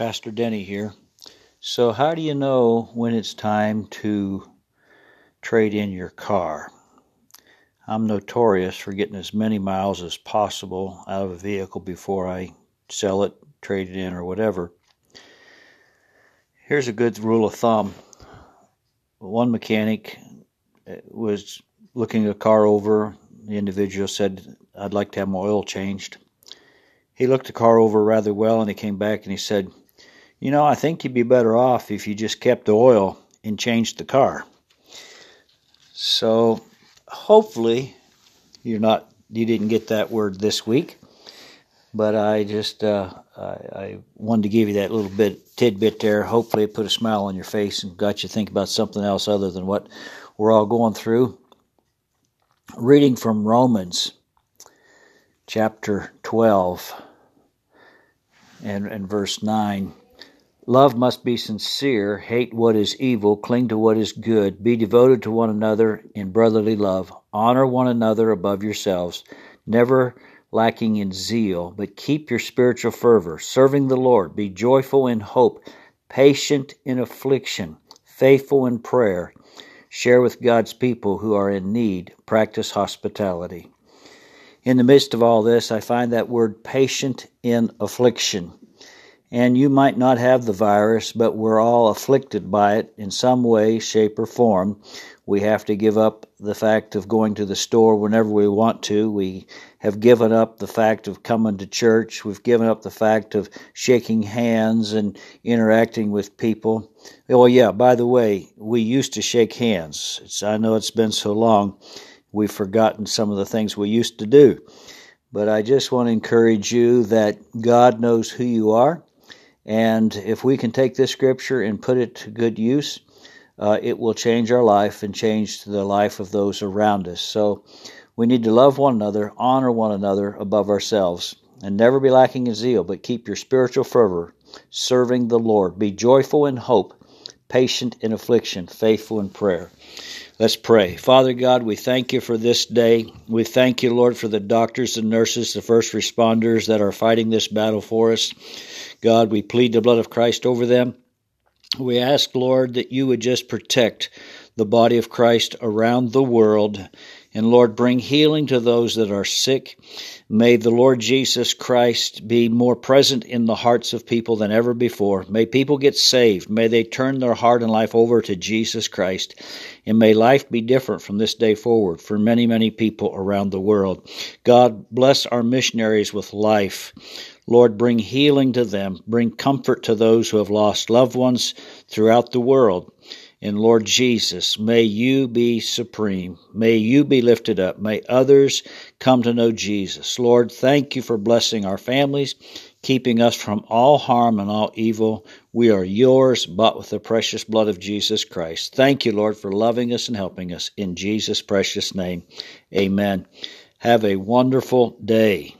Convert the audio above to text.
Pastor Denny here. So, how do you know when it's time to trade in your car? I'm notorious for getting as many miles as possible out of a vehicle before I sell it, trade it in, or whatever. Here's a good rule of thumb. One mechanic uh, was looking a car over. The individual said, I'd like to have my oil changed. He looked the car over rather well and he came back and he said, You know, I think you'd be better off if you just kept the oil and changed the car. So hopefully you're not you didn't get that word this week. But I just uh, I, I wanted to give you that little bit tidbit there. Hopefully it put a smile on your face and got you to think about something else other than what we're all going through. Reading from Romans chapter 12 and, and verse 9. Love must be sincere, hate what is evil, cling to what is good, be devoted to one another in brotherly love, honor one another above yourselves, never lacking in zeal, but keep your spiritual fervor, serving the Lord, be joyful in hope, patient in affliction, faithful in prayer, share with God's people who are in need, practice hospitality. In the midst of all this, I find that word patient in affliction. And you might not have the virus, but we're all afflicted by it in some way, shape, or form. We have to give up the fact of going to the store whenever we want to. We have given up the fact of coming to church. We've given up the fact of shaking hands and interacting with people. Oh, yeah, by the way, we used to shake hands. It's, I know it's been so long, we've forgotten some of the things we used to do. But I just want to encourage you that God knows who you are. And if we can take this scripture and put it to good use, uh, it will change our life and change the life of those around us. So we need to love one another, honor one another above ourselves, and never be lacking in zeal, but keep your spiritual fervor serving the Lord. Be joyful in hope, patient in affliction, faithful in prayer. Let's pray. Father God, we thank you for this day. We thank you, Lord, for the doctors and nurses, the first responders that are fighting this battle for us. God, we plead the blood of Christ over them. We ask, Lord, that you would just protect the body of Christ around the world. And Lord, bring healing to those that are sick. May the Lord Jesus Christ be more present in the hearts of people than ever before. May people get saved. May they turn their heart and life over to Jesus Christ. And may life be different from this day forward for many, many people around the world. God, bless our missionaries with life. Lord, bring healing to them, bring comfort to those who have lost loved ones throughout the world. And Lord Jesus, may you be supreme. May you be lifted up. May others come to know Jesus. Lord, thank you for blessing our families, keeping us from all harm and all evil. We are yours, bought with the precious blood of Jesus Christ. Thank you, Lord, for loving us and helping us. In Jesus' precious name, amen. Have a wonderful day.